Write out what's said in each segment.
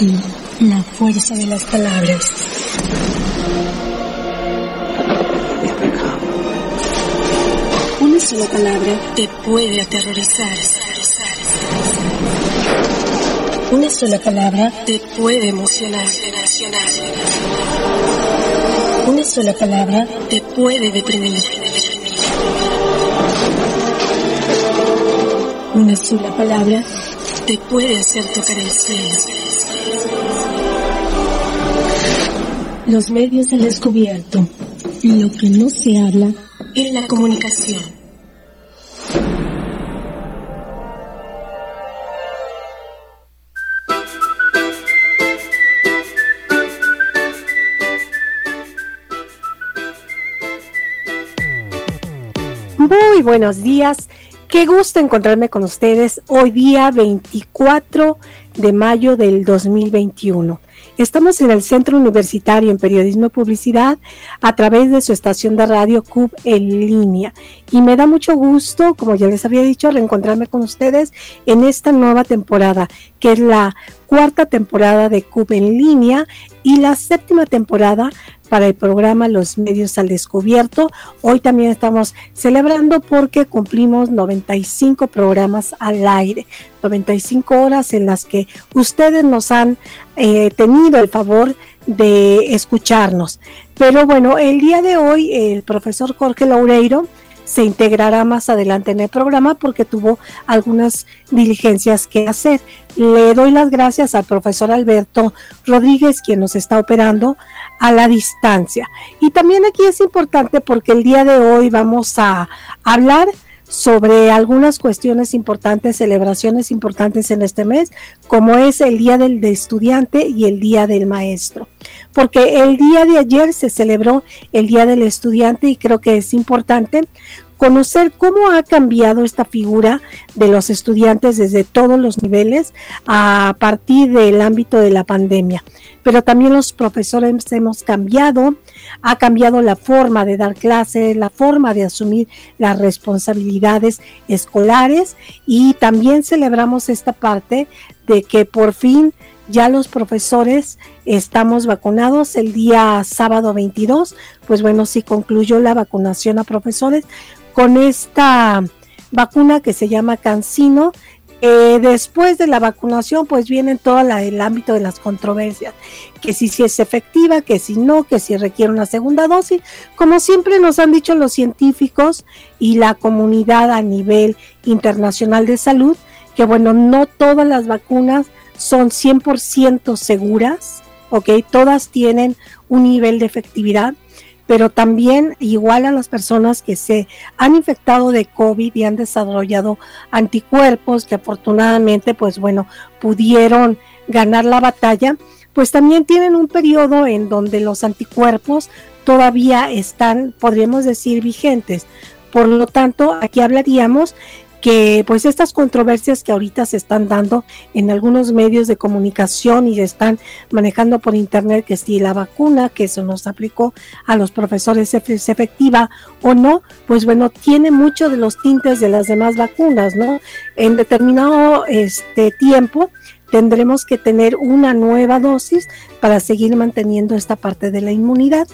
la fuerza de las palabras. Una sola palabra te puede aterrorizar. Una sola palabra te puede emocionar. Una sola palabra te puede deprimir. Una sola palabra te puede hacer tocar el cielo. Los medios han descubierto lo que no se habla en la comunicación. Muy buenos días. Qué gusto encontrarme con ustedes hoy día 24 de mayo del 2021. Estamos en el Centro Universitario en Periodismo y Publicidad a través de su estación de radio CUB en línea. Y me da mucho gusto, como ya les había dicho, reencontrarme con ustedes en esta nueva temporada, que es la cuarta temporada de CUB en línea y la séptima temporada para el programa Los Medios al Descubierto. Hoy también estamos celebrando porque cumplimos 95 programas al aire, 95 horas en las que ustedes nos han eh, tenido el favor de escucharnos. Pero bueno, el día de hoy el profesor Jorge Laureiro se integrará más adelante en el programa porque tuvo algunas diligencias que hacer. Le doy las gracias al profesor Alberto Rodríguez, quien nos está operando a la distancia. Y también aquí es importante porque el día de hoy vamos a hablar sobre algunas cuestiones importantes, celebraciones importantes en este mes, como es el Día del Estudiante y el Día del Maestro. Porque el día de ayer se celebró el Día del Estudiante y creo que es importante conocer cómo ha cambiado esta figura de los estudiantes desde todos los niveles a partir del ámbito de la pandemia. Pero también los profesores hemos cambiado, ha cambiado la forma de dar clases, la forma de asumir las responsabilidades escolares y también celebramos esta parte de que por fin ya los profesores estamos vacunados el día sábado 22, pues bueno, sí concluyó la vacunación a profesores con esta vacuna que se llama Cancino. después de la vacunación, pues viene todo el ámbito de las controversias, que si, si es efectiva, que si no, que si requiere una segunda dosis, como siempre nos han dicho los científicos y la comunidad a nivel internacional de salud, que bueno, no todas las vacunas son 100% seguras, ok, todas tienen un nivel de efectividad, pero también igual a las personas que se han infectado de COVID y han desarrollado anticuerpos que afortunadamente, pues bueno, pudieron ganar la batalla, pues también tienen un periodo en donde los anticuerpos todavía están, podríamos decir, vigentes. Por lo tanto, aquí hablaríamos que pues estas controversias que ahorita se están dando en algunos medios de comunicación y están manejando por internet que si la vacuna que se nos aplicó a los profesores es efectiva o no, pues bueno, tiene mucho de los tintes de las demás vacunas, ¿no? En determinado este tiempo tendremos que tener una nueva dosis para seguir manteniendo esta parte de la inmunidad.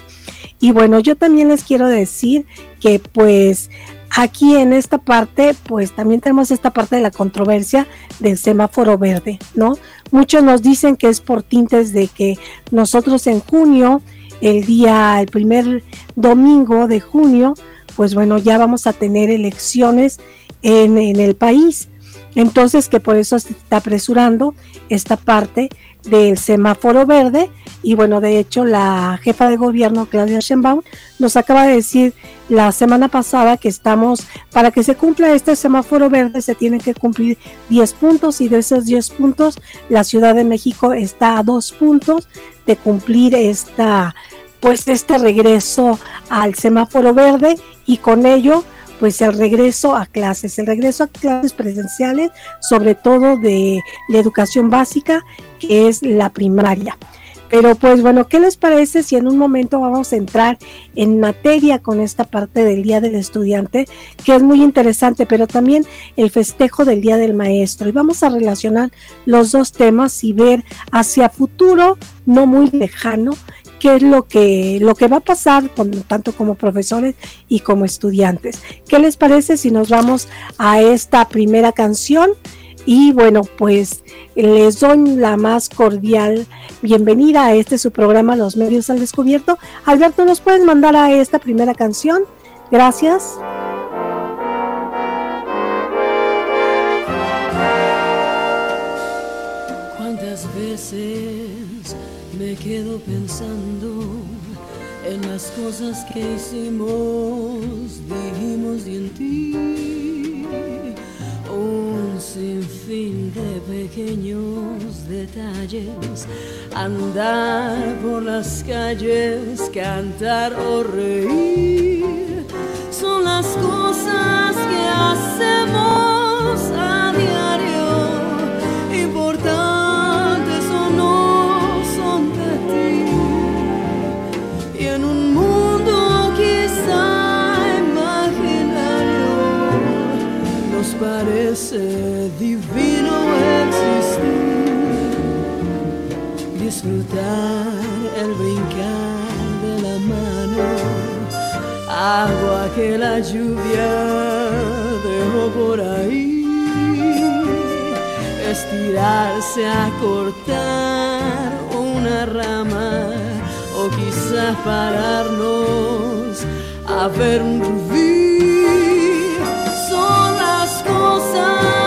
Y bueno, yo también les quiero decir que pues Aquí en esta parte, pues también tenemos esta parte de la controversia del semáforo verde, ¿no? Muchos nos dicen que es por tintes de que nosotros en junio, el día, el primer domingo de junio, pues bueno, ya vamos a tener elecciones en, el país. Entonces, que por eso se está apresurando esta parte del semáforo verde y bueno, de hecho la jefa de gobierno Claudia Sheinbaum nos acaba de decir la semana pasada que estamos para que se cumpla este semáforo verde se tienen que cumplir 10 puntos y de esos 10 puntos la Ciudad de México está a dos puntos de cumplir esta pues este regreso al semáforo verde y con ello pues el regreso a clases, el regreso a clases presenciales, sobre todo de la educación básica, que es la primaria. Pero pues bueno, ¿qué les parece si en un momento vamos a entrar en materia con esta parte del Día del Estudiante, que es muy interesante, pero también el festejo del Día del Maestro? Y vamos a relacionar los dos temas y ver hacia futuro, no muy lejano, qué es lo que, lo que va a pasar con, tanto como profesores y como estudiantes. ¿Qué les parece si nos vamos a esta primera canción? Y bueno, pues les doy la más cordial bienvenida a este su programa Los Medios al Descubierto. Alberto, ¿nos pueden mandar a esta primera canción? Gracias. ¿Cuántas veces me quedo pensando en las cosas que hicimos, dijimos y en ti? Un sinfín de pequeños detalles, andar por las calles, cantar o reír, son las cosas que hacemos parece divino existir, disfrutar el brincar de la mano, agua que la lluvia dejó por ahí, estirarse a cortar una rama o quizás pararnos a ver un rubí. Cosas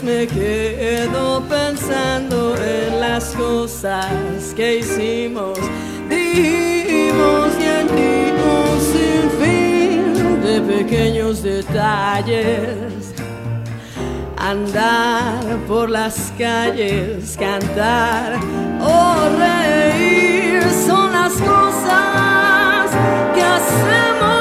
veces me quedo pensando en las cosas que hicimos, dijimos y en ti un sinfín de pequeños detalles? Andar por las calles, cantar o reír son las cosas que hacemos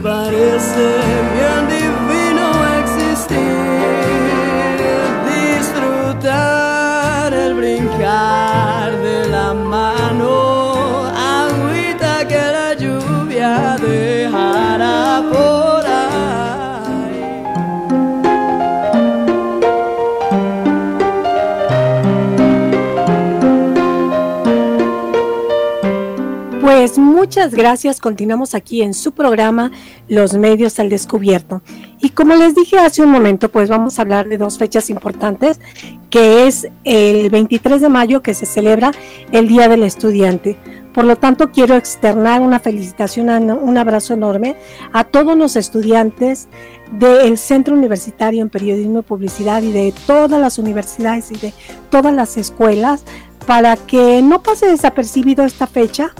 nos Pues muchas gracias. Continuamos aquí en su programa Los Medios al Descubierto. Y como les dije hace un momento, pues vamos a hablar de dos fechas importantes, que es el 23 de mayo que se celebra el Día del Estudiante. Por lo tanto, quiero externar una felicitación, un abrazo enorme a todos los estudiantes del Centro Universitario en Periodismo y Publicidad y de todas las universidades y de todas las escuelas para que no pase desapercibido esta fecha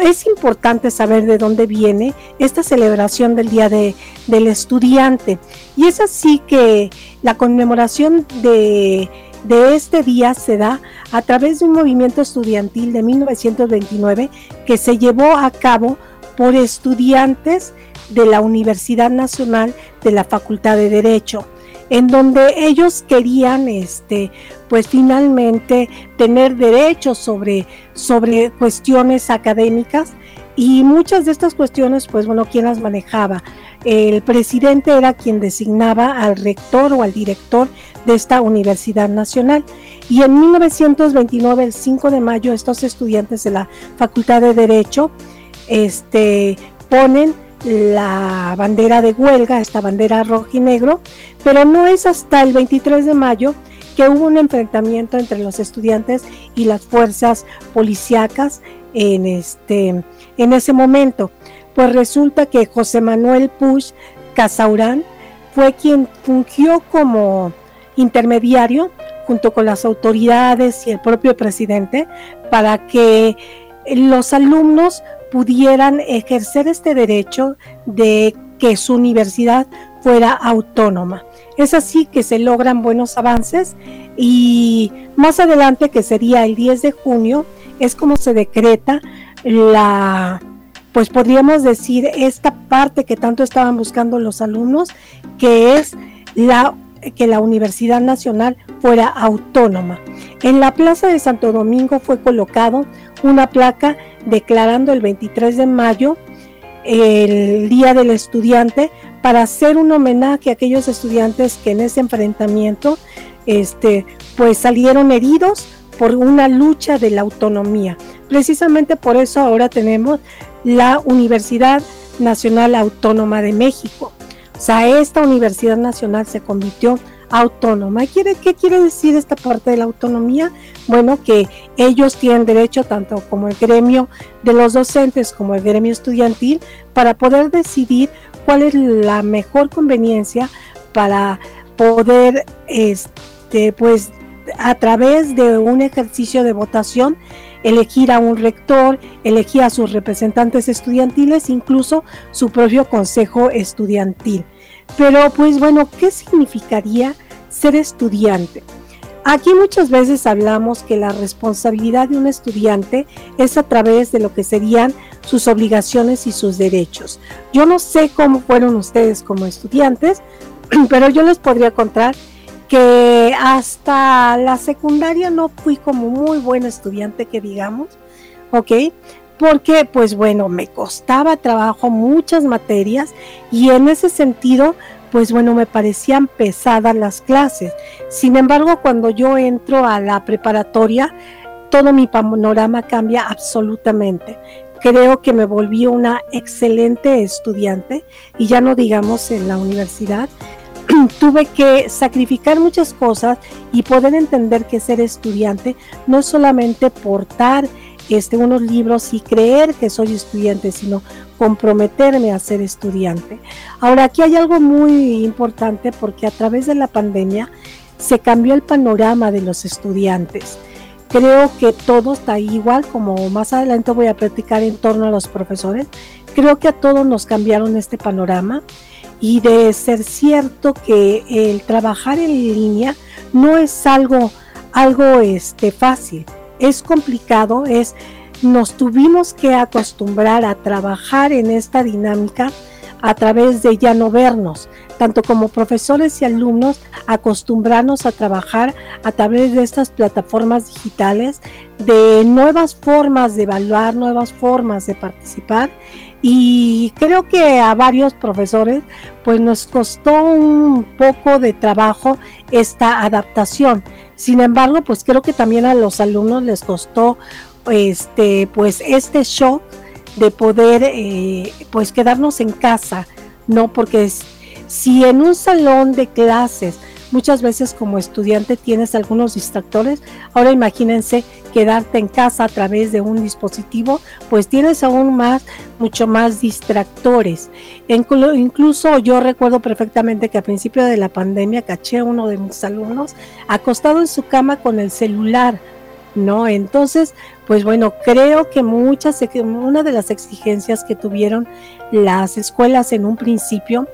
es importante saber de dónde viene esta celebración del Día de, del Estudiante. Y es así que la conmemoración de, de este día se da a través de un movimiento estudiantil de 1929 que se llevó a cabo por estudiantes de la Universidad Nacional de la Facultad de Derecho en donde ellos querían este pues finalmente tener derechos sobre sobre cuestiones académicas Y muchas de estas cuestiones, pues bueno, ¿quién las manejaba? El presidente era quien designaba al rector o al director de esta Universidad Nacional. Y en 1929, el 5 de mayo, estos estudiantes de la Facultad de Derecho este, ponen la bandera de huelga, esta bandera rojo y negro, pero no es hasta el 23 de mayo que hubo un enfrentamiento entre los estudiantes y las fuerzas policíacas en, este, en ese momento. Pues resulta que José Manuel Push Casaurán fue quien fungió como intermediario junto con las autoridades y el propio presidente para que los alumnos pudieran ejercer este derecho de que su universidad fuera autónoma. Es así que se logran buenos avances y más adelante, que sería el 10 de junio, es como se decreta la, pues podríamos decir, esta parte que tanto estaban buscando los alumnos, que es la que la Universidad Nacional fuera autónoma. En la Plaza de Santo Domingo fue colocado una placa declarando el 23 de mayo el Día del Estudiante para hacer un homenaje a aquellos estudiantes que en ese enfrentamiento este, pues salieron heridos por una lucha de la autonomía. Precisamente por eso ahora tenemos la Universidad Nacional Autónoma de México. O sea, esta Universidad Nacional se convirtió autónoma. ¿Quiere, ¿Qué quiere decir esta parte de la autonomía? Bueno, que ellos tienen derecho, tanto como el gremio de los docentes como el gremio estudiantil, para poder decidir cuál es la mejor conveniencia para poder, este, pues, a través de un ejercicio de votación, elegir a un rector, elegir a sus representantes estudiantiles, incluso su propio consejo estudiantil. Pero pues bueno, ¿qué significaría ser estudiante? Aquí muchas veces hablamos que la responsabilidad de un estudiante es a través de lo que serían sus obligaciones y sus derechos. Yo no sé cómo fueron ustedes como estudiantes, pero yo les podría contar que hasta la secundaria no fui como muy buen estudiante, que digamos, ¿ok? Porque, pues bueno, me costaba trabajo muchas materias y en ese sentido, pues bueno, me parecían pesadas las clases. Sin embargo, cuando yo entro a la preparatoria, todo mi panorama cambia absolutamente. Creo que me volví una excelente estudiante y ya no digamos en la universidad, tuve que sacrificar muchas cosas y poder entender que ser estudiante no es solamente portar este, unos libros y creer que soy estudiante, sino comprometerme a ser estudiante. Ahora, aquí hay algo muy importante porque a través de la pandemia se cambió el panorama de los estudiantes. Creo que todo está igual, como más adelante voy a platicar en torno a los profesores. Creo que a todos nos cambiaron este panorama y de ser cierto que el trabajar en línea no es algo algo este fácil, es complicado, es nos tuvimos que acostumbrar a trabajar en esta dinámica a través de ya no vernos, tanto como profesores y alumnos, acostumbrarnos a trabajar a través de estas plataformas digitales, de nuevas formas de evaluar, nuevas formas de participar y creo que a varios profesores pues nos costó un poco de trabajo esta adaptación. Sin embargo, pues creo que también a los alumnos les costó este pues este shock de poder eh, pues quedarnos en casa, ¿no? Porque si en un salón de clases Muchas veces como estudiante tienes algunos distractores. Ahora imagínense quedarte en casa a través de un dispositivo, pues tienes aún más, mucho más distractores. Incluso yo recuerdo perfectamente que a principio de la pandemia caché a uno de mis alumnos acostado en su cama con el celular. ¿no? Entonces, pues bueno, creo que muchas, una de las exigencias que tuvieron las escuelas en un principio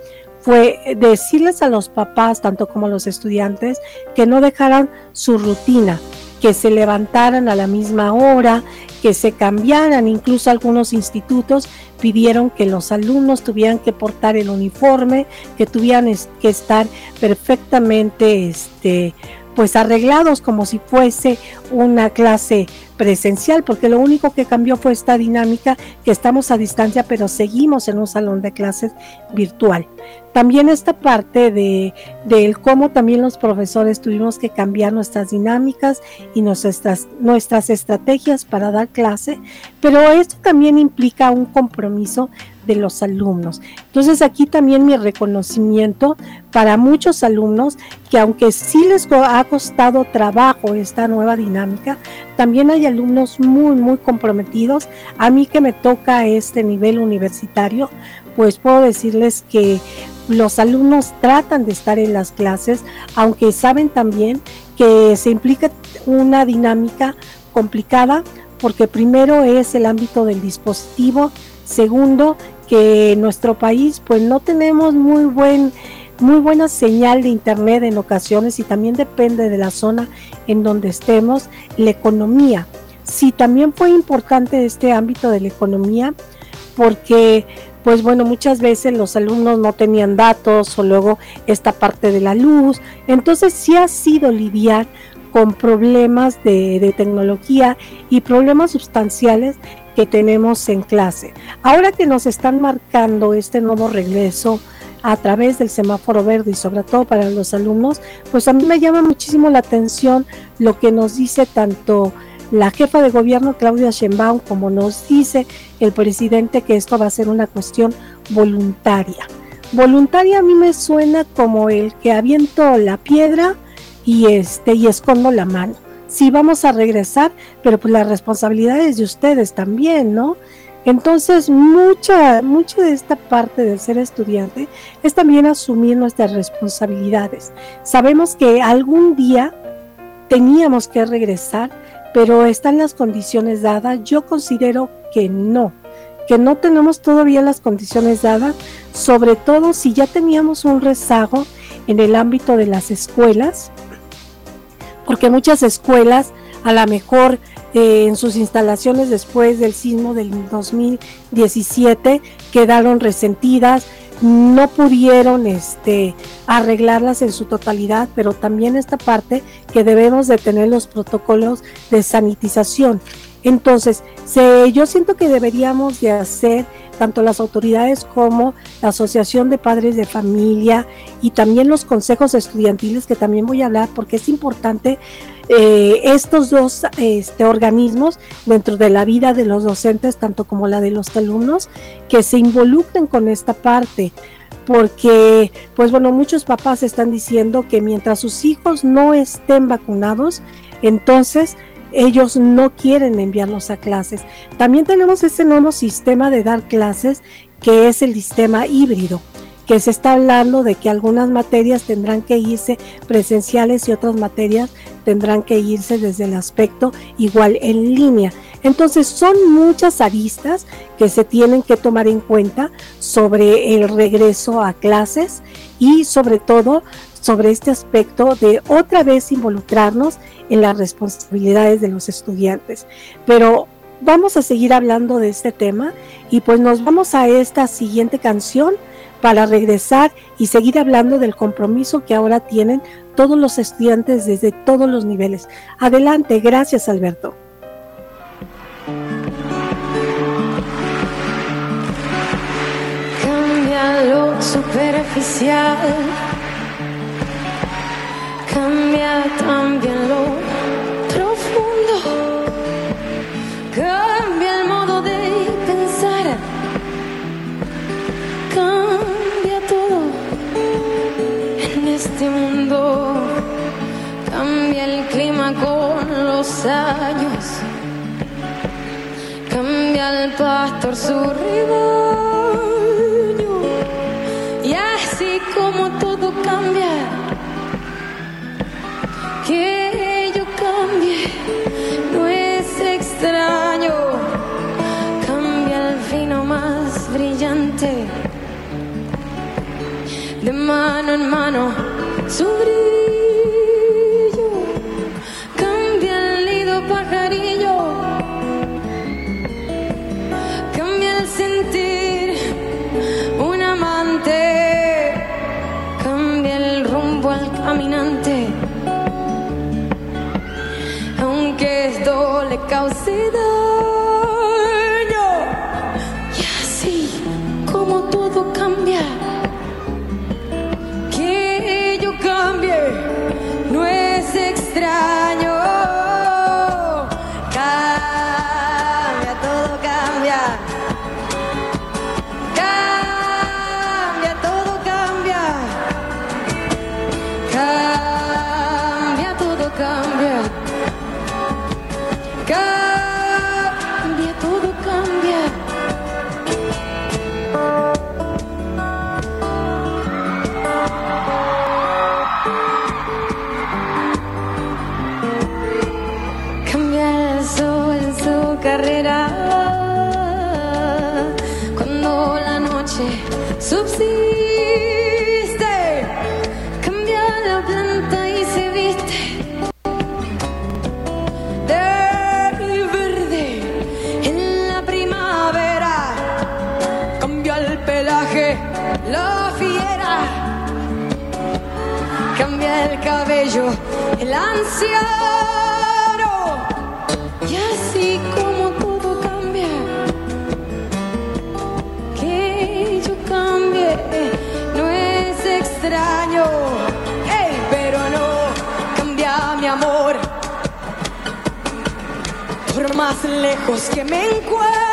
fue decirles a los papás, tanto como a los estudiantes, que no dejaran su rutina, que se levantaran a la misma hora, que se cambiaran. Incluso algunos institutos pidieron que los alumnos tuvieran que portar el uniforme, que tuvieran que estar perfectamente este, pues arreglados como si fuese una clase presencial, porque lo único que cambió fue esta dinámica que estamos a distancia, pero seguimos en un salón de clases virtual. También esta parte de, cómo también los profesores tuvimos que cambiar nuestras dinámicas y nuestras, nuestras estrategias para dar clase, pero esto también implica un compromiso de los alumnos. Entonces aquí también mi reconocimiento para muchos alumnos que aunque sí les ha costado trabajo esta nueva dinámica, también hay alumnos muy, muy comprometidos. A mí que me toca este nivel universitario, pues puedo decirles que los alumnos tratan de estar en las clases, aunque saben también que se implica una dinámica complicada, porque primero es el ámbito del dispositivo, segundo que en nuestro país pues no tenemos muy buen muy buena señal de internet en ocasiones y también depende de la zona en donde estemos, la economía. Sí, también fue importante este ámbito de la economía porque pues bueno, muchas veces los alumnos no tenían datos o luego esta parte de la luz. Entonces sí ha sido lidiar con problemas de, de tecnología y problemas sustanciales que tenemos en clase. Ahora que nos están marcando este nuevo regreso a través del semáforo verde y sobre todo para los alumnos, pues a mí me llama muchísimo la atención lo que nos dice tanto la jefa de gobierno Claudia Sheinbaum como nos dice el presidente que esto va a ser una cuestión voluntaria. Voluntaria a mí me suena como el que aviento la piedra y este y escondo la mano sí vamos a regresar, pero pues la responsabilidad es de ustedes también, ¿no? Entonces, mucha, mucha de esta parte de ser estudiante es también asumir nuestras responsabilidades. Sabemos que algún día teníamos que regresar, pero están las condiciones dadas. Yo considero que no, que no tenemos todavía las condiciones dadas, sobre todo si ya teníamos un rezago en el ámbito de las escuelas, porque muchas escuelas a lo mejor eh, en sus instalaciones después del sismo del 2017 quedaron resentidas, no pudieron este, arreglarlas en su totalidad, pero también esta parte que debemos de tener los protocolos de sanitización. Entonces, yo siento que deberíamos de hacer tanto las autoridades como la Asociación de Padres de Familia y también los consejos estudiantiles, que también voy a hablar porque es importante eh, estos dos este, organismos dentro de la vida de los docentes, tanto como la de los alumnos, que se involucren con esta parte. Porque, pues bueno, muchos papás están diciendo que mientras sus hijos no estén vacunados, entonces ellos no quieren enviarlos a clases. También tenemos ese nuevo sistema de dar clases que es el sistema híbrido que se está hablando de que algunas materias tendrán que irse presenciales y otras materias tendrán que irse desde el aspecto igual en línea. Entonces son muchas aristas que se tienen que tomar en cuenta sobre el regreso a clases y sobre todo sobre este aspecto de otra vez involucrarnos en las responsabilidades de los estudiantes. Pero vamos a seguir hablando de este tema y pues nos vamos a esta siguiente canción para regresar y seguir hablando del compromiso que ahora tienen todos los estudiantes desde todos los niveles. Adelante, gracias Alberto. Cambia lo superficial cambia también lo profundo, cambia el modo de pensar, cambia todo en este mundo, cambia el clima con los años, cambia el pastor su rebaño, mano en mano, su el anciano. Y así como todo cambia, que yo cambie no es extraño. Ey, pero no cambia mi amor. Por más lejos que me encuentre,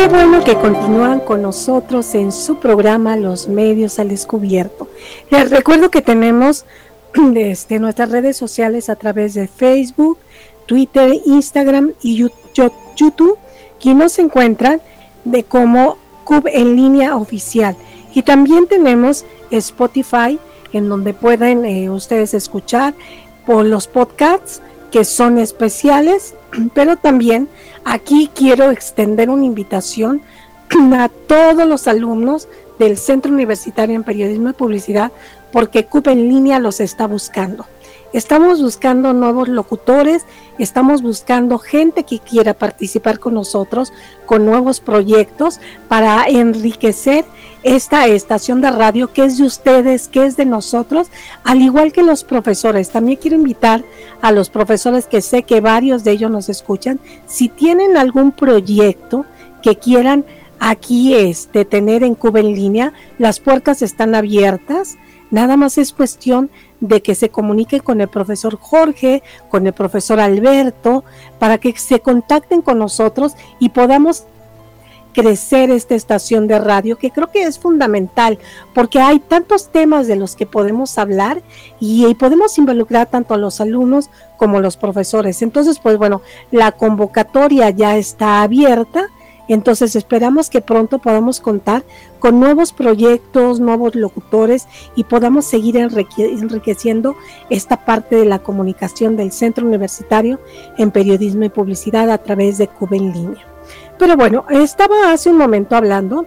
Qué bueno que continúan con nosotros en su programa Los Medios al Descubierto. Les recuerdo que tenemos este, nuestras redes sociales a través de Facebook, Twitter, Instagram y YouTube, que nos encuentran de como Cub en línea oficial. Y también tenemos Spotify, en donde pueden eh, ustedes escuchar por los podcasts que son especiales, pero también aquí quiero extender una invitación a todos los alumnos del Centro Universitario en Periodismo y Publicidad, porque CUP en línea los está buscando. Estamos buscando nuevos locutores, estamos buscando gente que quiera participar con nosotros con nuevos proyectos para enriquecer esta estación de radio que es de ustedes, que es de nosotros, al igual que los profesores. También quiero invitar a los profesores que sé que varios de ellos nos escuchan, si tienen algún proyecto que quieran aquí este tener en Cuba en línea, las puertas están abiertas. Nada más es cuestión de que se comuniquen con el profesor Jorge, con el profesor Alberto, para que se contacten con nosotros y podamos crecer esta estación de radio que creo que es fundamental porque hay tantos temas de los que podemos hablar y, podemos involucrar tanto a los alumnos como los profesores. Entonces, pues bueno, la convocatoria ya está abierta. Entonces esperamos que pronto podamos contar con nuevos proyectos, nuevos locutores y podamos seguir enrique- enriqueciendo esta parte de la comunicación del Centro Universitario en Periodismo y Publicidad a través de Cuba en línea. Pero bueno, estaba hace un momento hablando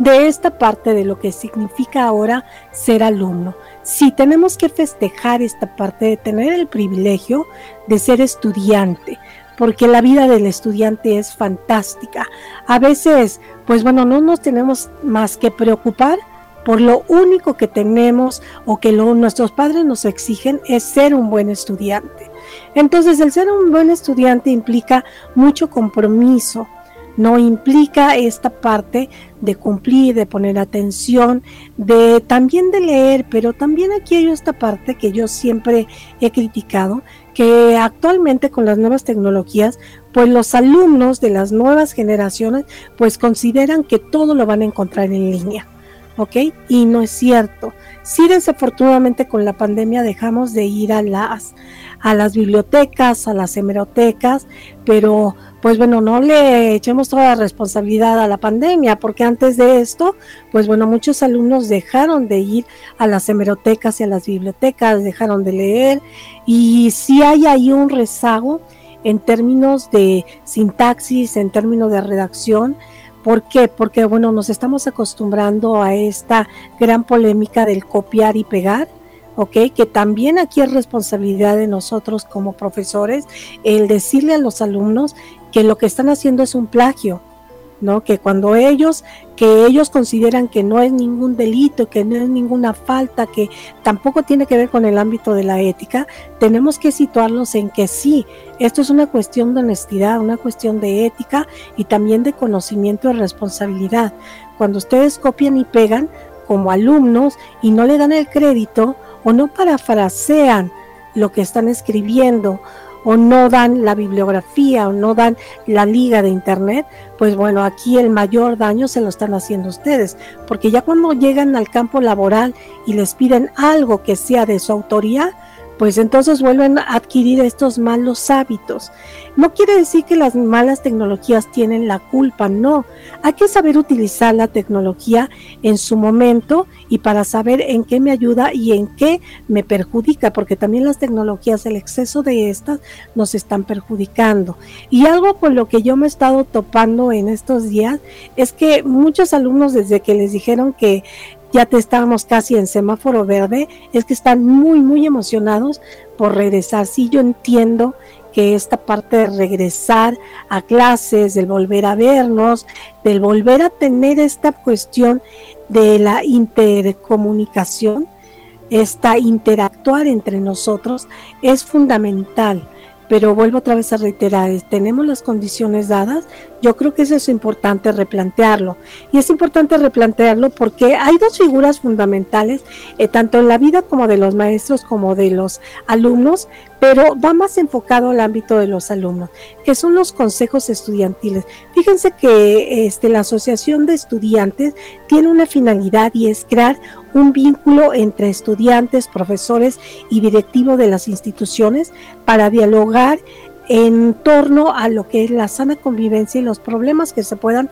de esta parte de lo que significa ahora ser alumno. Si tenemos que festejar esta parte de tener el privilegio de ser estudiante, porque la vida del estudiante es fantástica. A veces, pues bueno, no nos tenemos más que preocupar por lo único que tenemos o que lo, nuestros padres nos exigen es ser un buen estudiante. Entonces, el ser un buen estudiante implica mucho compromiso, no implica esta parte de cumplir, de poner atención, de también de leer, pero también aquí hay esta parte que yo siempre he criticado, que actualmente con las nuevas tecnologías, pues los alumnos de las nuevas generaciones, pues consideran que todo lo van a encontrar en línea. ¿Ok? Y no es cierto. Sí, desafortunadamente con la pandemia dejamos de ir a las, a las bibliotecas, a las hemerotecas, pero pues bueno, no le echemos toda la responsabilidad a la pandemia, porque antes de esto, pues bueno, muchos alumnos dejaron de ir a las hemerotecas y a las bibliotecas, dejaron de leer, y sí hay ahí un rezago en términos de sintaxis, en términos de redacción, ¿Por qué? Porque, bueno, nos estamos acostumbrando a esta gran polémica del copiar y pegar, ¿ok? Que también aquí es responsabilidad de nosotros como profesores el decirle a los alumnos que lo que están haciendo es un plagio, ¿no? Que cuando ellos, que ellos consideran que no es ningún delito, que no es ninguna falta, que tampoco tiene que ver con el ámbito de la ética, tenemos que situarlos en que sí, esto es una cuestión de honestidad, una cuestión de ética y también de conocimiento y responsabilidad. Cuando ustedes copian y pegan como alumnos y no le dan el crédito o no parafrasean lo que están escribiendo o no dan la bibliografía o no dan la liga de internet, pues bueno, aquí el mayor daño se lo están haciendo ustedes, porque ya cuando llegan al campo laboral y les piden algo que sea de su autoría, pues entonces vuelven a adquirir estos malos hábitos. No quiere decir que las malas tecnologías tienen la culpa, no. Hay que saber utilizar la tecnología en su momento y para saber en qué me ayuda y en qué me perjudica, porque también las tecnologías, el exceso de estas nos están perjudicando. Y algo con lo que yo me he estado topando en estos días es que muchos alumnos desde que les dijeron que ya te estábamos casi en semáforo verde, es que están muy, muy emocionados por regresar. Sí, yo entiendo que esta parte de regresar a clases, del volver a vernos, del volver a tener esta cuestión de la intercomunicación, esta interactuar entre nosotros, es fundamental pero vuelvo otra vez a reiterar, tenemos las condiciones dadas, yo creo que eso es importante replantearlo. Y es importante replantearlo porque hay dos figuras fundamentales, eh, tanto en la vida como de los maestros como de los alumnos, pero va más enfocado al ámbito de los alumnos, que son los consejos estudiantiles. Fíjense que este, la Asociación de Estudiantes tiene una finalidad y es crear un vínculo entre estudiantes, profesores y directivos de las instituciones para dialogar en torno a lo que es la sana convivencia y los problemas que se puedan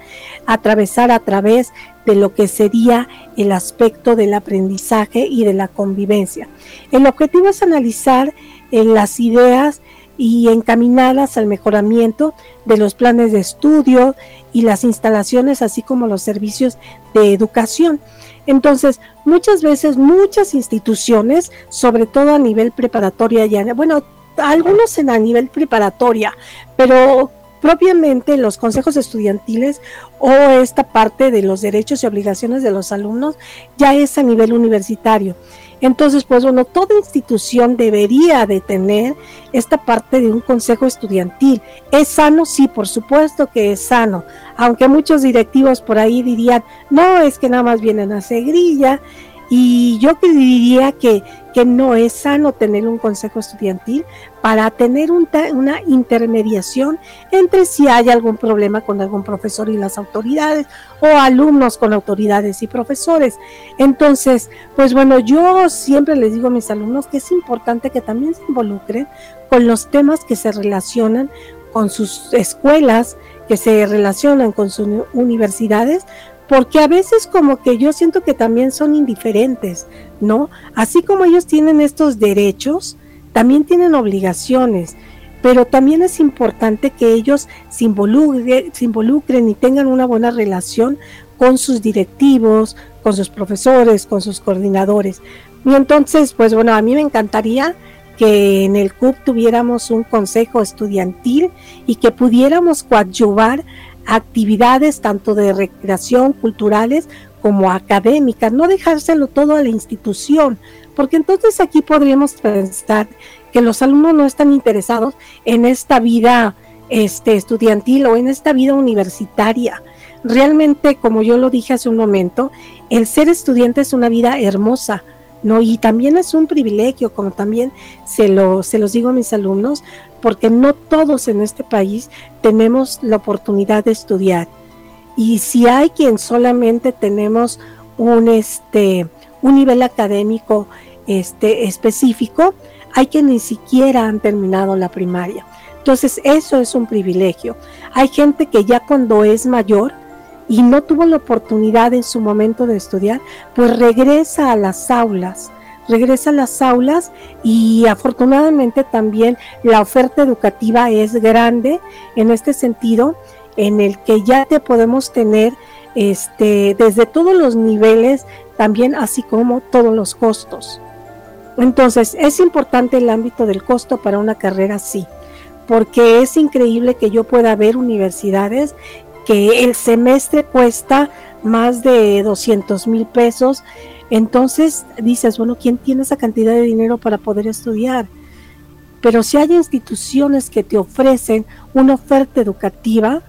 atravesar a través de lo que sería el aspecto del aprendizaje y de la convivencia. El objetivo es analizar eh, las ideas y encaminadas al mejoramiento de los planes de estudio y las instalaciones, así como los servicios de educación. Entonces, muchas veces, muchas instituciones, sobre todo a nivel preparatoria, ya, bueno, algunos en a nivel preparatoria, pero propiamente los consejos estudiantiles o esta parte de los derechos y obligaciones de los alumnos ya es a nivel universitario. Entonces, pues bueno, toda institución debería de tener esta parte de un consejo estudiantil. ¿Es sano? Sí, por supuesto que es sano. Aunque muchos directivos por ahí dirían, no, es que nada más vienen a hacer grilla y yo diría que, que no es sano tener un consejo estudiantil para tener una intermediación entre si hay algún problema con algún profesor y las autoridades o alumnos con autoridades y profesores. Entonces, pues bueno, yo siempre les digo a mis alumnos que es importante que también se involucren con los temas que se relacionan con sus escuelas, que se relacionan con sus universidades, porque a veces como que yo siento que también son indiferentes, ¿no? Así como ellos tienen estos derechos, también tienen obligaciones, pero también es importante que ellos se, involucren y tengan una buena relación con sus directivos, con sus profesores, con sus coordinadores. Y entonces, pues bueno, a mí me encantaría que en el CUP tuviéramos un consejo estudiantil y que pudiéramos coadyuvar actividades tanto de recreación, culturales como académicas, no dejárselo todo a la institución, porque entonces aquí podríamos pensar que los alumnos no están interesados en esta vida este, estudiantil o en esta vida universitaria. Realmente, como yo lo dije hace un momento, el ser estudiante es una vida hermosa, ¿no? Y también es un privilegio, como también se, lo, se los digo a mis alumnos, porque no todos en este país tenemos la oportunidad de estudiar. Y si hay quien solamente tenemos un, este, un nivel académico este, específico, hay que ni siquiera han terminado la primaria. Entonces, eso es un privilegio. Hay gente que ya cuando es mayor y no tuvo la oportunidad en su momento de estudiar, pues regresa a las aulas regresa a las aulas y afortunadamente también la oferta educativa es grande en este sentido en el que ya te podemos tener este desde todos los niveles también así como todos los costos. Entonces, es importante el ámbito del costo para una carrera sí, porque es increíble que yo pueda ver universidades que el semestre cuesta más de 200 mil pesos. Entonces dices, bueno, ¿quién tiene esa cantidad de dinero para poder estudiar? Pero si hay instituciones que te ofrecen una oferta educativa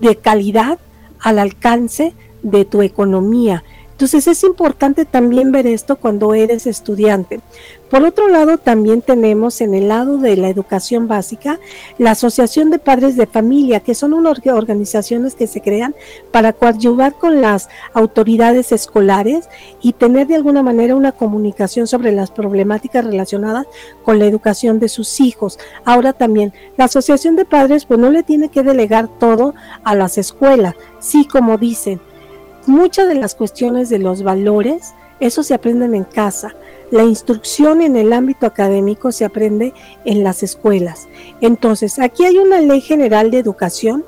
de calidad al alcance de tu economía, entonces es importante también ver esto cuando eres estudiante. Por otro lado, también tenemos en el lado de la educación básica la Asociación de Padres de Familia, que son unas organizaciones que se crean para coadyuvar con las autoridades escolares y tener de alguna manera una comunicación sobre las problemáticas relacionadas con la educación de sus hijos. Ahora también, la Asociación de Padres pues no le tiene que delegar todo a las escuelas. Sí, como dicen, muchas de las cuestiones de los valores, eso se aprenden en casa. La instrucción en el ámbito académico se aprende en las escuelas. Entonces, aquí hay una ley general de educación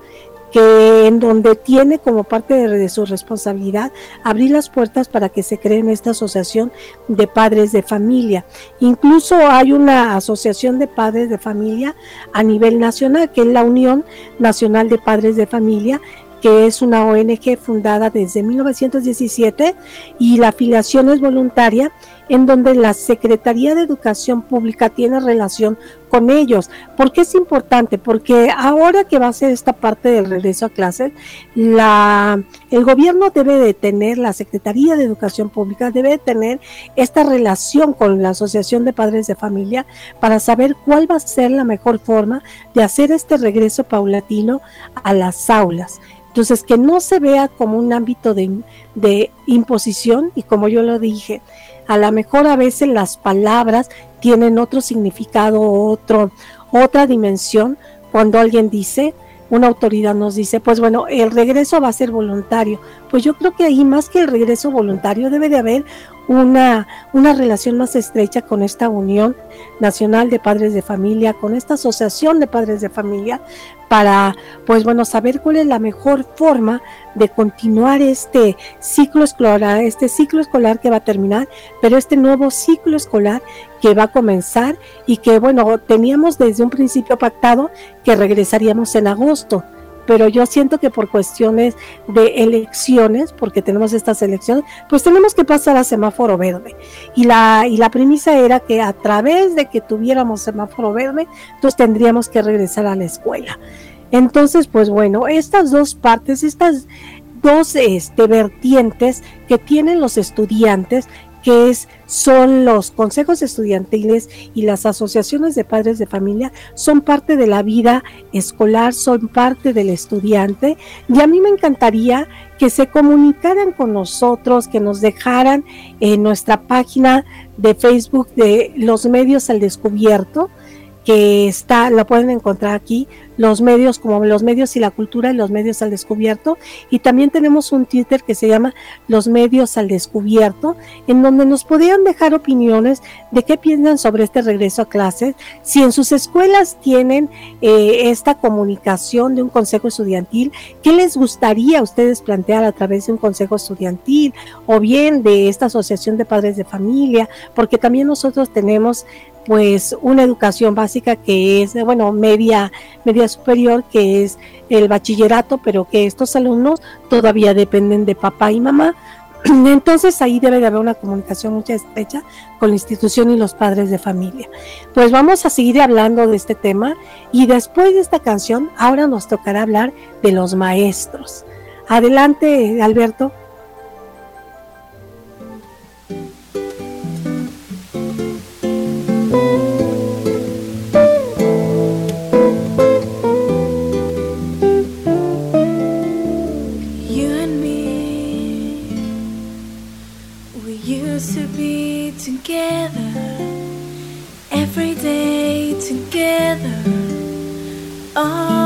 que en donde tiene como parte de, de, su responsabilidad abrir las puertas para que se creen esta asociación de padres de familia. Incluso hay una asociación de padres de familia a nivel nacional, que es la Unión Nacional de Padres de Familia, que es una ONG fundada desde 1917 y la afiliación es voluntaria, en donde la Secretaría de Educación Pública tiene relación con ellos. ¿Por qué es importante? Porque ahora que va a ser esta parte del regreso a clases, la, el gobierno debe de tener, la Secretaría de Educación Pública debe de tener esta relación con la Asociación de Padres de Familia para saber cuál va a ser la mejor forma de hacer este regreso paulatino a las aulas. Entonces, que no se vea como un ámbito de, imposición y como yo lo dije, a lo mejor a veces las palabras tienen otro significado, otro, otra dimensión cuando alguien dice, una autoridad nos dice, pues bueno, el regreso va a ser voluntario. Pues yo creo que ahí más que el regreso voluntario debe de haber una, una relación más estrecha con esta Unión Nacional de Padres de Familia, con esta Asociación de Padres de Familia, para, pues bueno, saber cuál es la mejor forma de continuar este ciclo escolar, este ciclo escolar que va a terminar, pero este nuevo ciclo escolar que va a comenzar y que, bueno, teníamos desde un principio pactado que regresaríamos en agosto pero yo siento que por cuestiones de elecciones, porque tenemos estas elecciones, pues tenemos que pasar a semáforo verde. Y la, y la premisa era que a través de que tuviéramos semáforo verde, entonces tendríamos que regresar a la escuela. Entonces, pues bueno, estas dos partes, estas dos este, vertientes que tienen los estudiantes que es, son los consejos estudiantiles y las asociaciones de padres de familia, son parte de la vida escolar, son parte del estudiante. Y a mí me encantaría que se comunicaran con nosotros, que nos dejaran en nuestra página de Facebook de los medios al descubierto que está, la pueden encontrar aquí, los medios como los medios y la cultura y los medios al descubierto. Y también tenemos un Twitter que se llama Los medios al descubierto, en donde nos podrían dejar opiniones de qué piensan sobre este regreso a clases, si en sus escuelas tienen eh, esta comunicación de un consejo estudiantil, qué les gustaría a ustedes plantear a través de un consejo estudiantil o bien de esta asociación de padres de familia, porque también nosotros tenemos pues una educación básica que es, bueno, media, media superior, que es el bachillerato, pero que estos alumnos todavía dependen de papá y mamá. Entonces ahí debe de haber una comunicación mucha estrecha con la institución y los padres de familia. Pues vamos a seguir hablando de este tema y después de esta canción, ahora nos tocará hablar de los maestros. Adelante, Alberto. be together every day together. Oh.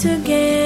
together.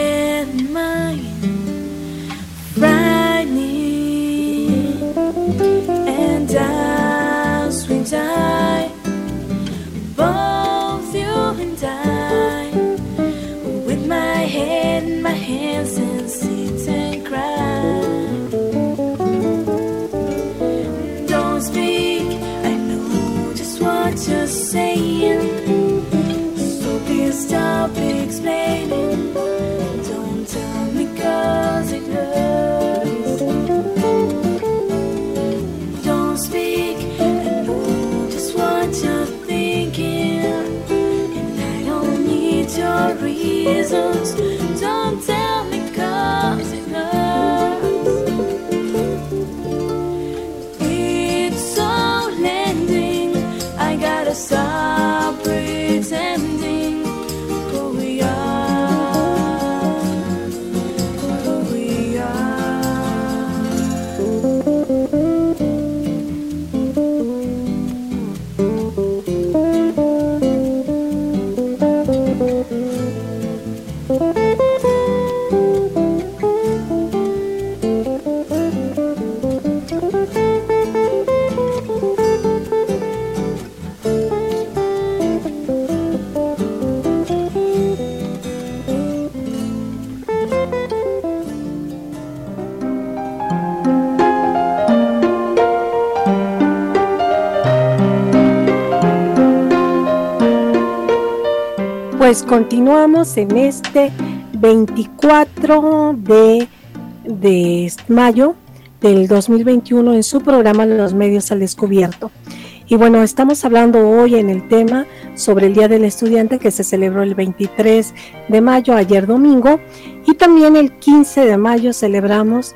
Continuamos en este 24 de, de mayo del 2021 en su programa Los Medios al Descubierto. Y bueno, estamos hablando hoy en el tema sobre el Día del Estudiante que se celebró el 23 de mayo, ayer domingo, y también el 15 de mayo celebramos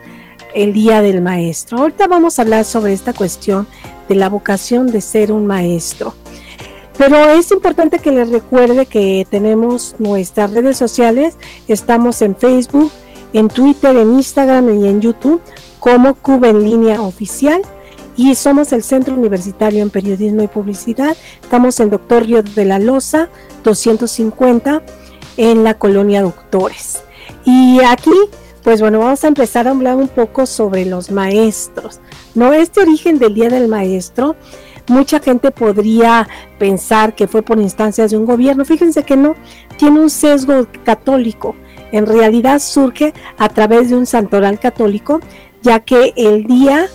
el Día del Maestro. Ahorita vamos a hablar sobre esta cuestión de la vocación de ser un maestro. Pero es importante que les recuerde que tenemos nuestras redes sociales, estamos en Facebook, en Twitter, en Instagram y en YouTube como Cuba en línea oficial y somos el Centro Universitario en Periodismo y Publicidad. Estamos en Doctor Río de la Loza 250 en la colonia Doctores. Y aquí, pues bueno, vamos a empezar a hablar un poco sobre los maestros. No, este origen del Día del Maestro, mucha gente podría pensar que fue por instancias de un gobierno. Fíjense que no, tiene un sesgo católico. En realidad surge a través de un santoral católico, ya que el día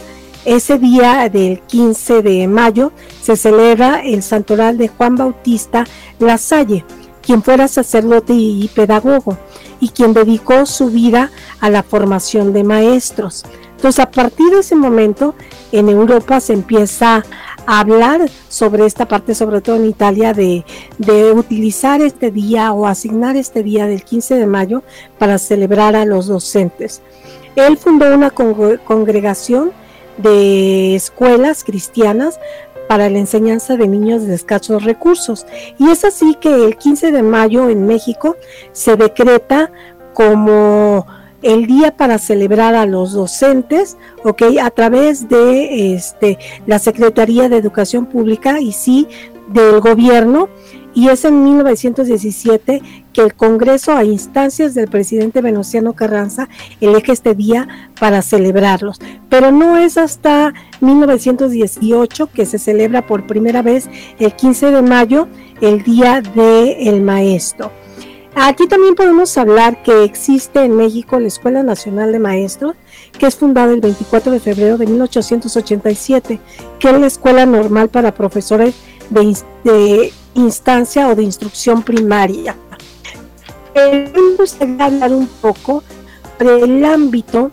ese día del 15 de mayo se celebra el santoral de Juan Bautista Lasalle, quien fuera sacerdote y pedagogo y quien dedicó su vida a la formación de maestros. Entonces, a partir de ese momento, en Europa se empieza a hablar sobre esta parte, sobre todo en Italia, de, de, utilizar este día o asignar este día del 15 de mayo para celebrar a los docentes. Él fundó una congregación de escuelas cristianas para la enseñanza de niños de escasos recursos. Y es así que el 15 de mayo en México se decreta como el día para celebrar a los docentes, ¿ok? A través de este, la Secretaría de Educación Pública y sí del gobierno y es en 1917 que el Congreso, a instancias del presidente Venustiano Carranza, elige este día para celebrarlos. Pero no es hasta 1918 que se celebra por primera vez el 15 de mayo, el Día del Maestro. Aquí también podemos hablar que existe en México la Escuela Nacional de Maestros, que es fundada el 24 de febrero de 1887, que es la escuela normal para profesores de, instancia o de instrucción primaria. Eh, me gustaría hablar un poco del ámbito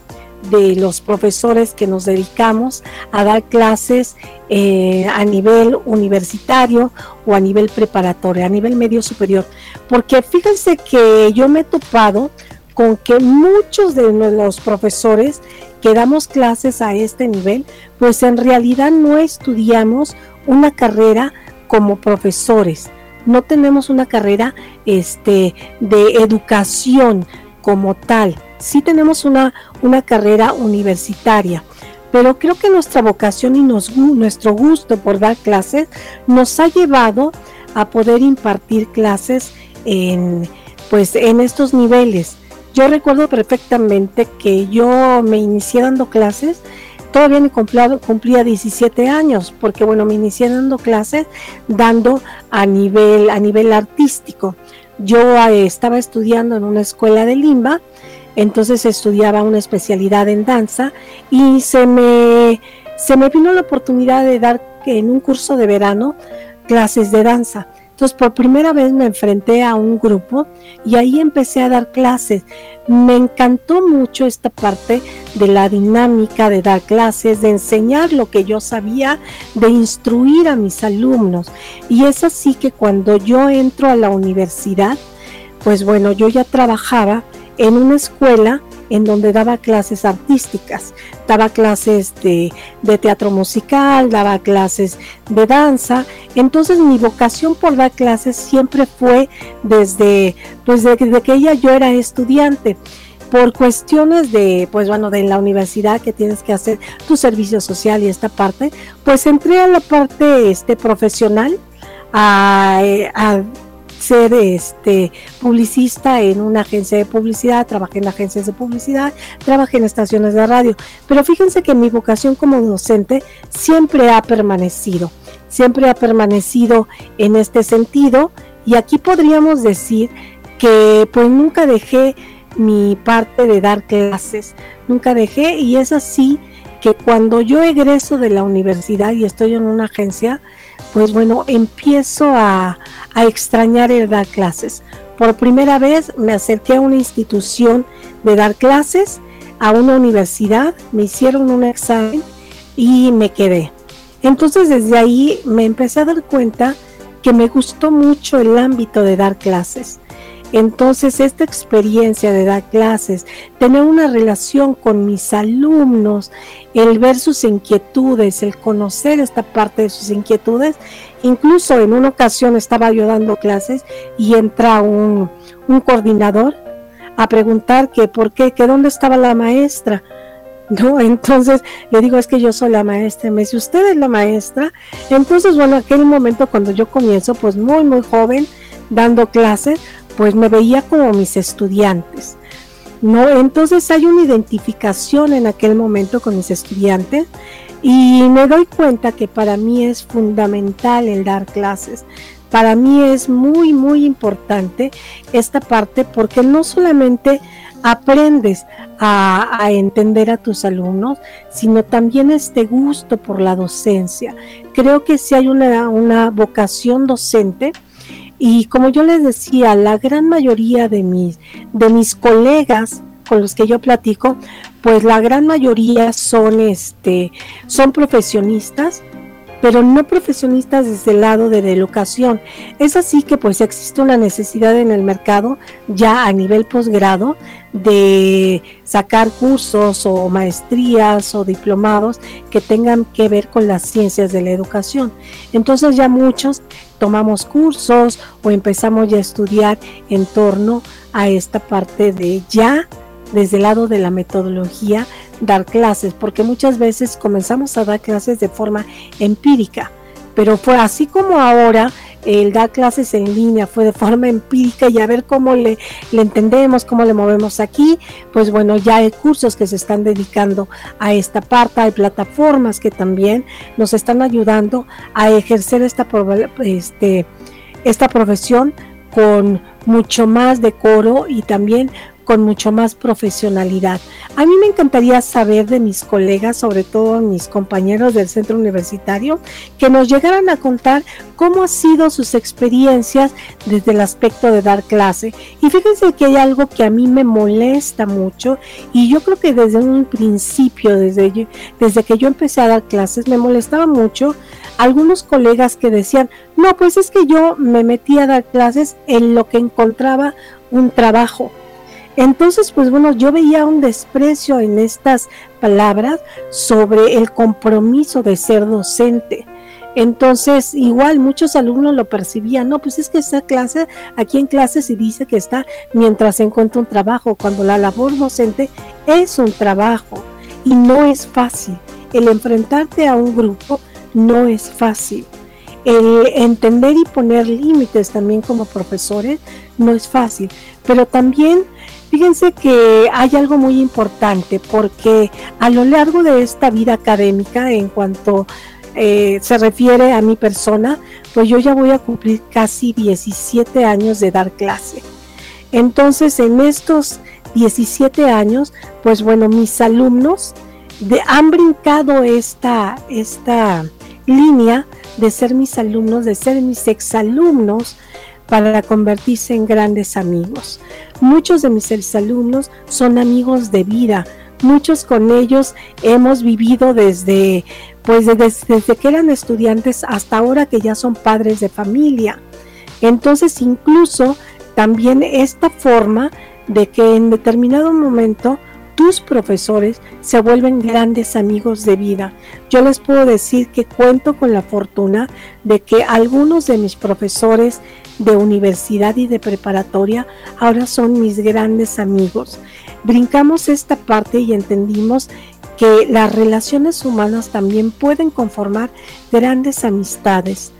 de los profesores que nos dedicamos a dar clases eh, a nivel universitario o a nivel preparatorio, a nivel medio superior. Porque fíjense que yo me he topado con que muchos de los profesores que damos clases a este nivel, pues en realidad no estudiamos una carrera como profesores. No tenemos una carrera este, de educación como tal. Sí tenemos una, una carrera universitaria, pero creo que nuestra vocación y nuestro gusto por dar clases nos ha llevado a poder impartir clases en, pues, en estos niveles. Yo recuerdo perfectamente que yo me inicié dando clases todavía ni cumplía 17 años, porque bueno, me inicié dando clases, dando a nivel, a nivel artístico. Yo eh, estaba estudiando en una escuela de Limba, entonces estudiaba una especialidad en danza y se me, se me vino la oportunidad de dar en un curso de verano clases de danza. Entonces por primera vez me enfrenté a un grupo y ahí empecé a dar clases. Me encantó mucho esta parte de la dinámica de dar clases, de enseñar lo que yo sabía, de instruir a mis alumnos. Y es así que cuando yo entro a la universidad, pues bueno, yo ya trabajaba en una escuela en donde daba clases artísticas, daba clases de, teatro musical, daba clases de danza. Entonces mi vocación por dar clases siempre fue desde, pues desde que ella yo era estudiante por cuestiones de, pues bueno, de la universidad que tienes que hacer tu servicio social y esta parte, pues entré a la parte este, profesional, a, a ser este publicista en una agencia de publicidad, trabajé en agencias de publicidad, trabajé en estaciones de radio, pero fíjense que mi vocación como docente siempre ha permanecido, siempre ha permanecido en este sentido. Y aquí podríamos decir que pues nunca dejé mi parte de dar clases, nunca dejé. Y es así que cuando yo egreso de la universidad y estoy en una agencia, pues bueno, empiezo a, a extrañar el dar clases. Por primera vez me acerqué a una institución de dar clases, a una universidad, me hicieron un examen y me quedé. Entonces desde ahí me empecé a dar cuenta que me gustó mucho el ámbito de dar clases. Entonces, esta experiencia de dar clases, tener una relación con mis alumnos, el ver sus inquietudes, el conocer esta parte de sus inquietudes, incluso en una ocasión estaba yo dando clases y entra un, un coordinador a preguntar que por qué, que dónde estaba la maestra. ¿no? Entonces le digo, es que yo soy la maestra. Me dice, ¿usted es la maestra? Entonces, bueno, aquel momento cuando yo comienzo, pues muy, muy joven, dando clases, pues me veía como mis estudiantes. ¿no? Entonces hay una identificación en aquel momento con mis estudiantes y me doy cuenta que para mí es fundamental el dar clases. Para mí es muy, muy importante esta parte porque no solamente aprendes a, entender a tus alumnos, sino también este gusto por la docencia. Creo que si hay una, una vocación docente, y como yo les decía, la gran mayoría de mis, de mis colegas con los que yo platico, pues la gran mayoría son, este, son profesionistas, pero no profesionistas desde el lado de la educación. Es así que pues existe una necesidad en el mercado ya a nivel posgrado de sacar cursos o maestrías o diplomados que tengan que ver con las ciencias de la educación. Entonces ya muchos tomamos cursos o empezamos ya a estudiar en torno a esta parte de ya desde el lado de la metodología dar clases, porque muchas veces comenzamos a dar clases de forma empírica, pero fue así como ahora el dar clases en línea fue de forma empírica y a ver cómo le, le, entendemos, cómo le movemos aquí, pues bueno, ya hay cursos que se están dedicando a esta parte, hay plataformas que también nos están ayudando a ejercer esta, este, esta profesión con mucho más decoro y también con mucho más profesionalidad. A mí me encantaría saber de mis colegas, sobre todo mis compañeros del centro universitario, que nos llegaran a contar cómo han sido sus experiencias desde el aspecto de dar clase. Y fíjense que hay algo que a mí me molesta mucho y yo creo que desde un principio, desde, desde que yo empecé a dar clases, me molestaba mucho algunos colegas que decían, no, pues es que yo me metí a dar clases en lo que encontraba un trabajo entonces, pues bueno, yo veía un desprecio en estas palabras sobre el compromiso de ser docente. Entonces, igual muchos alumnos lo percibían, no, pues es que esa clase, aquí en clase se dice que está mientras se encuentra un trabajo, cuando la labor docente es un trabajo y no es fácil. El enfrentarte a un grupo no es fácil. El entender y poner límites también como profesores no es fácil, pero también Fíjense que hay algo muy importante porque a lo largo de esta vida académica, en cuanto eh, se refiere a mi persona, pues yo ya voy a cumplir casi 17 años de dar clase. Entonces, en estos 17 años, pues bueno, mis alumnos han brincado esta, esta línea de ser mis alumnos, de ser mis exalumnos, para convertirse en grandes amigos. Muchos de mis exalumnos son amigos de vida. Muchos con ellos hemos vivido desde, pues desde, que eran estudiantes hasta ahora que ya son padres de familia. Entonces incluso también esta forma de que en determinado momento tus profesores se vuelven grandes amigos de vida. Yo les puedo decir que cuento con la fortuna de que algunos de mis profesores de universidad y de preparatoria ahora son mis grandes amigos. Brincamos esta parte y entendimos que las relaciones humanas también pueden conformar grandes amistades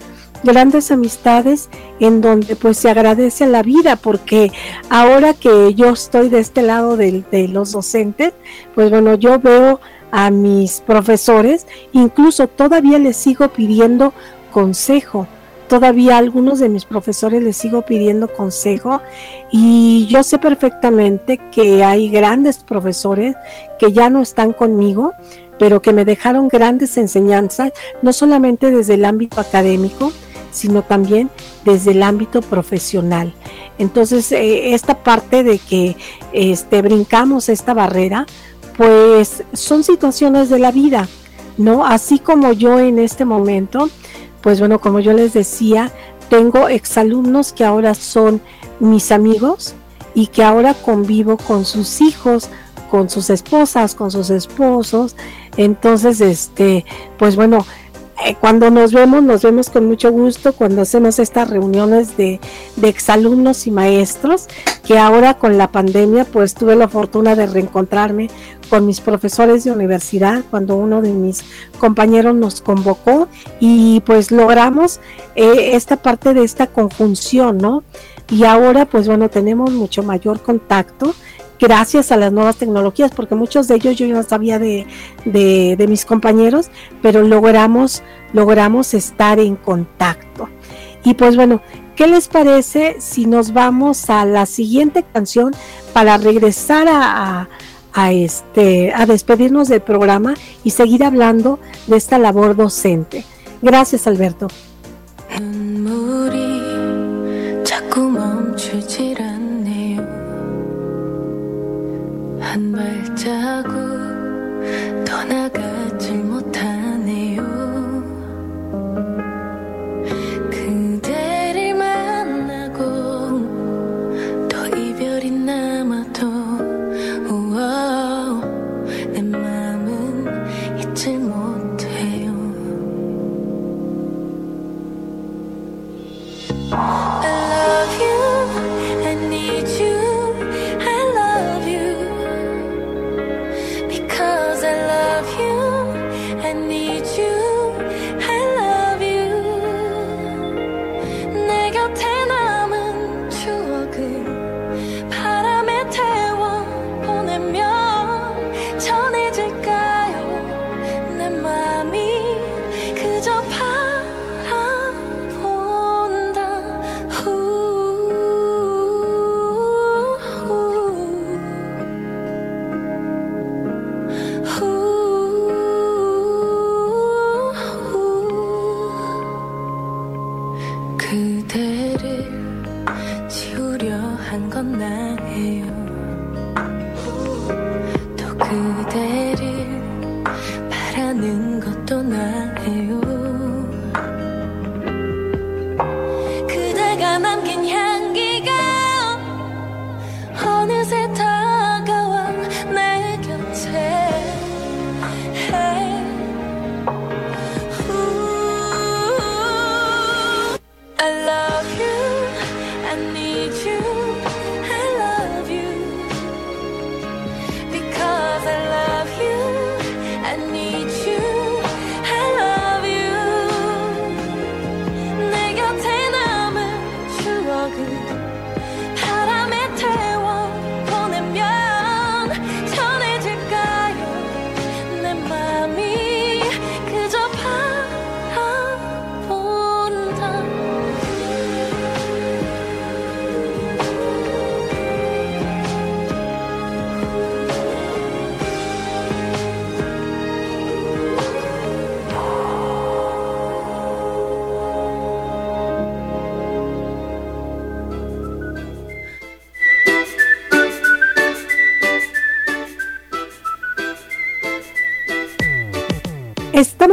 grandes amistades en donde pues se agradece la vida porque ahora que yo estoy de este lado de, de, los docentes pues bueno yo veo a mis profesores incluso todavía les sigo pidiendo consejo todavía algunos de mis profesores les sigo pidiendo consejo y yo sé perfectamente que hay grandes profesores que ya no están conmigo, pero que me dejaron grandes enseñanzas, no solamente desde el ámbito académico, sino también desde el ámbito profesional. Entonces, eh, esta parte de que este, brincamos esta barrera, pues son situaciones de la vida, ¿no? Así como yo en este momento, pues bueno, como yo les decía, tengo exalumnos que ahora son mis amigos y que ahora convivo con sus hijos, con sus esposas, con sus esposos. Entonces, este, pues bueno, eh, cuando nos vemos, nos vemos con mucho gusto cuando hacemos estas reuniones de, de, exalumnos y maestros, que ahora con la pandemia pues tuve la fortuna de reencontrarme con mis profesores de universidad cuando uno de mis compañeros nos convocó y pues logramos eh, esta parte de esta conjunción, ¿no? Y ahora pues bueno, tenemos mucho mayor contacto gracias a las nuevas tecnologías, porque muchos de ellos yo no sabía de, de, mis compañeros, pero logramos, logramos estar en contacto. Y pues bueno, ¿qué les parece si nos vamos a la siguiente canción para regresar a, a, este, a despedirnos del programa y seguir hablando de esta labor docente? Gracias, Alberto. 한 발자국 떠나가질 못하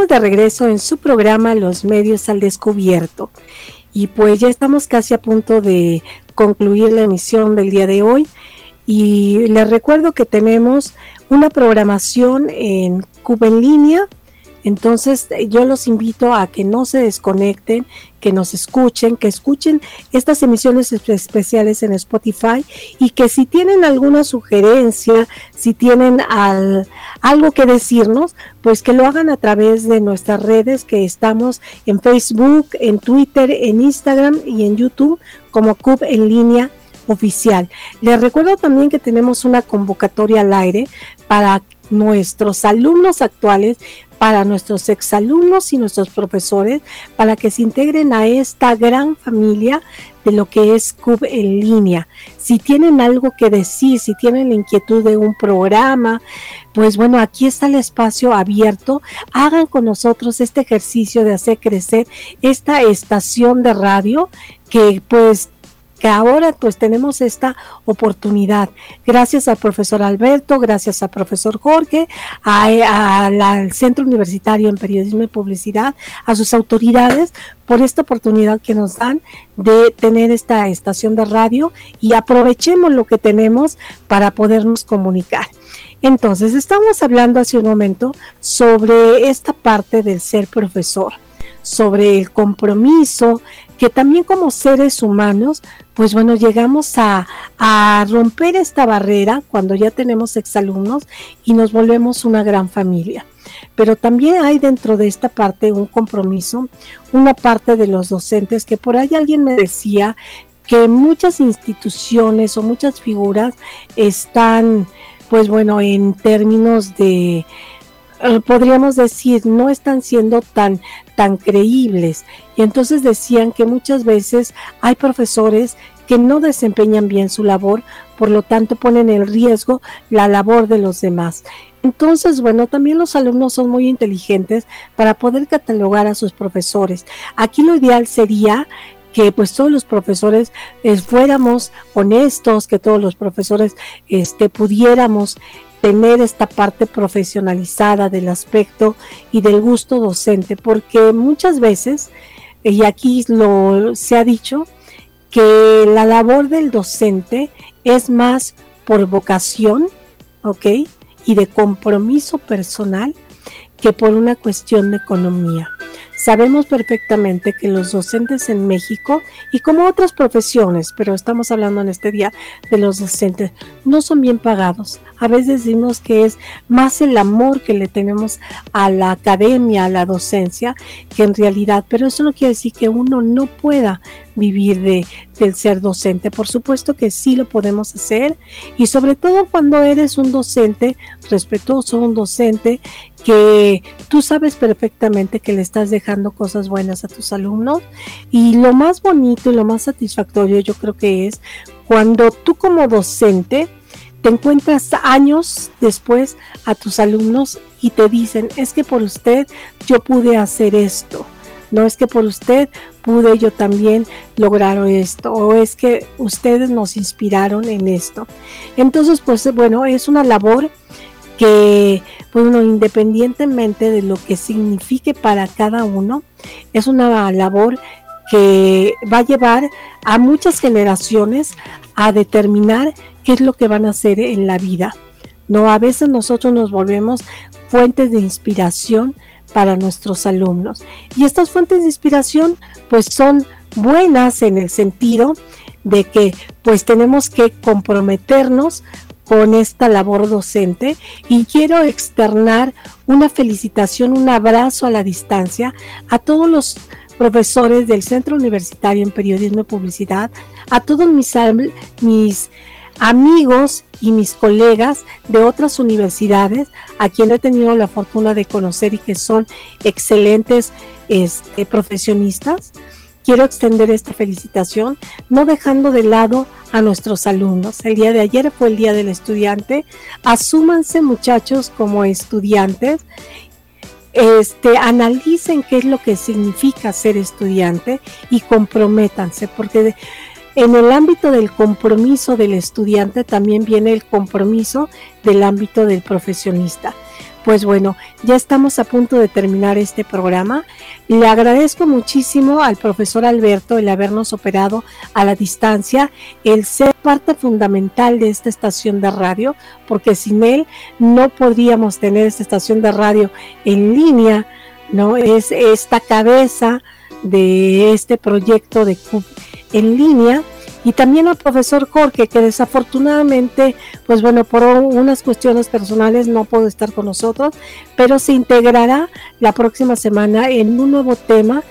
De regreso en su programa Los Medios al Descubierto. Y pues ya estamos casi a punto de concluir la emisión del día de hoy. Y les recuerdo que tenemos una programación en Cuba en línea entonces yo los invito a que no se desconecten, que nos escuchen, que escuchen estas emisiones especiales en Spotify y que si tienen alguna sugerencia, si tienen algo que decirnos, pues que lo hagan a través de nuestras redes que estamos en Facebook, en Twitter, en Instagram y en YouTube como CUB en línea oficial. Les recuerdo también que tenemos una convocatoria al aire para nuestros alumnos actuales para nuestros exalumnos y nuestros profesores para que se integren a esta gran familia de lo que es CUB en línea. Si tienen algo que decir, si tienen la inquietud de un programa, pues bueno, aquí está el espacio abierto. Hagan con nosotros este ejercicio de hacer crecer esta estación de radio que pues ahora pues tenemos esta oportunidad. Gracias al profesor Alberto, gracias al profesor Jorge, al Centro Universitario en Periodismo y Publicidad, a sus autoridades por esta oportunidad que nos dan de tener esta estación de radio y aprovechemos lo que tenemos para podernos comunicar. Entonces, estamos hablando hace un momento sobre esta parte del ser profesor sobre el compromiso, que también como seres humanos, pues bueno, llegamos a, romper esta barrera cuando ya tenemos exalumnos y nos volvemos una gran familia. Pero también hay dentro de esta parte un compromiso, una parte de los docentes que por ahí alguien me decía que muchas instituciones o muchas figuras están, pues bueno, en términos de podríamos decir, no están siendo tan, tan creíbles. Y entonces decían que muchas veces hay profesores que no desempeñan bien su labor, por lo tanto ponen en riesgo la labor de los demás. Entonces, bueno, también los alumnos son muy inteligentes para poder catalogar a sus profesores. Aquí lo ideal sería que pues todos los profesores eh, fuéramos honestos, que todos los profesores este, pudiéramos tener esta parte profesionalizada del aspecto y del gusto docente, porque muchas veces, y aquí lo se ha dicho, que la labor del docente es más por vocación, ¿ok? Y de compromiso personal que por una cuestión de economía. Sabemos perfectamente que los docentes en México y como otras profesiones, pero estamos hablando en este día de los docentes, no son bien pagados. A veces decimos que es más el amor que le tenemos a la academia, a la docencia, que en realidad, pero eso no quiere decir que uno no pueda vivir de, del ser docente. Por supuesto que sí lo podemos hacer y sobre todo cuando eres un docente respetuoso, un docente que tú sabes perfectamente que le estás dejando cosas buenas a tus alumnos y lo más bonito y lo más satisfactorio yo creo que es cuando tú como docente te encuentras años después a tus alumnos y te dicen, es que por usted yo pude hacer esto, no es que por usted pude yo también lograr esto, o es que ustedes nos inspiraron en esto. Entonces, pues bueno, es una labor que, bueno, independientemente de lo que signifique para cada uno, es una labor que va a llevar a muchas generaciones a determinar qué es lo que van a hacer en la vida. No, a veces nosotros nos volvemos fuentes de inspiración para nuestros alumnos. Y estas fuentes de inspiración pues son buenas en el sentido de que pues tenemos que comprometernos con esta labor docente y quiero externar una felicitación, un abrazo a la distancia a todos los profesores del Centro Universitario en Periodismo y Publicidad, a todos mis, amigos y mis colegas de otras universidades a quien he tenido la fortuna de conocer y que son excelentes este, profesionistas quiero extender esta felicitación, no dejando de lado a nuestros alumnos. El día de ayer fue el Día del Estudiante. Asúmanse muchachos como estudiantes. Este, analicen qué es lo que significa ser estudiante y comprométanse, porque en el ámbito del compromiso del estudiante también viene el compromiso del ámbito del profesionista. Pues bueno, ya estamos a punto de terminar este programa. Le agradezco muchísimo al profesor Alberto el habernos operado a la distancia, el ser parte fundamental de esta estación de radio, porque sin él no podríamos tener esta estación de radio en línea, ¿no? Es esta cabeza de este proyecto de CUB en línea y también al profesor Jorge, que desafortunadamente, pues bueno, por unas cuestiones personales no pudo estar con nosotros, pero se integrará la próxima semana en un nuevo tema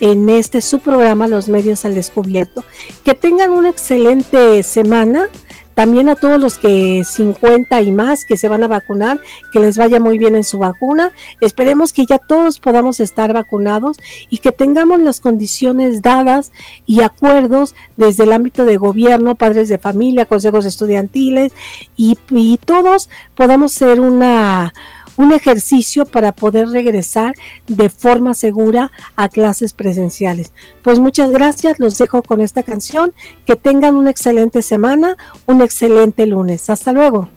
en este su programa Los Medios al Descubierto. Que tengan una excelente semana. También a todos los que 50 y más que se van a vacunar, que les vaya muy bien en su vacuna. Esperemos que ya todos podamos estar vacunados y que tengamos las condiciones dadas y acuerdos desde el ámbito de gobierno, padres de familia, consejos estudiantiles y, y todos podamos ser una un ejercicio para poder regresar de forma segura a clases presenciales. Pues muchas gracias, los dejo con esta canción, que tengan una excelente semana, un excelente lunes. Hasta luego.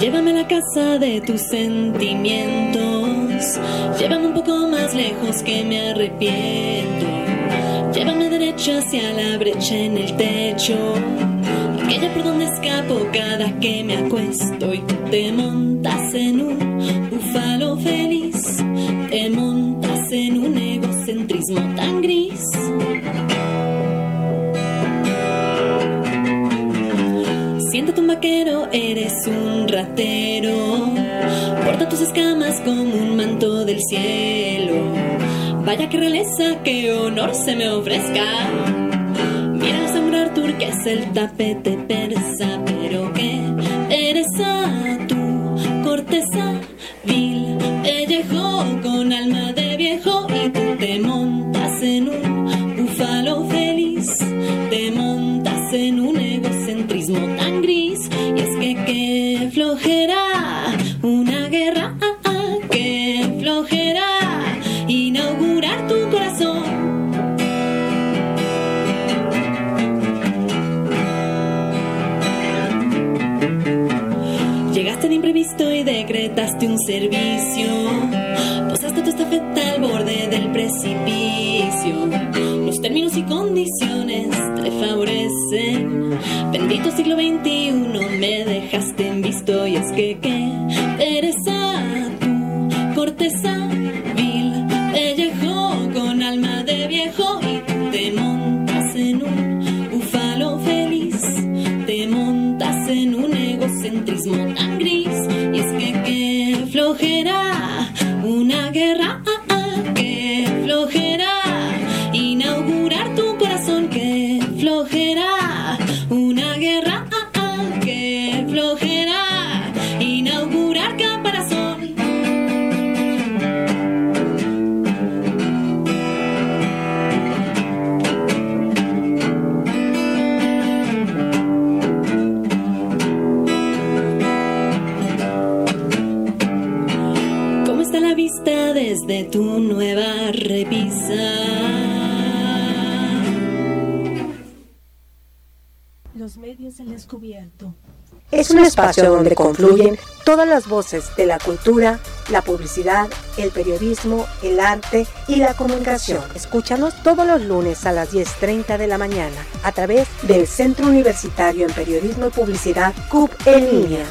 Llévame a la casa de tus sentimientos, llévame un poco más lejos que me arrepiento. Llévame derecho hacia la brecha en el techo. Aquella por donde escapo cada que me acuesto y tú te montas en un búfalo feliz. Te montas en un egocentrismo tan gris. Siéntate un vaquero, eres un ratero. Porta tus escamas como un manto del cielo Vaya que realeza, que honor se me ofrezca. Mira sangrar turquesa, el tapete persa, pero que eres a tu corteza vil, pellejo con alma de viejo y tú te montas en servicio. Posaste tu estafeta al borde del precipicio. Los términos y condiciones te favorecen. Bendito siglo XXI, un espacio donde confluyen todas las voces de la cultura, la publicidad, el periodismo, el arte y la comunicación. Escúchanos todos los lunes a las 10.30 de la mañana a través del Centro Universitario en Periodismo y Publicidad CUP en línea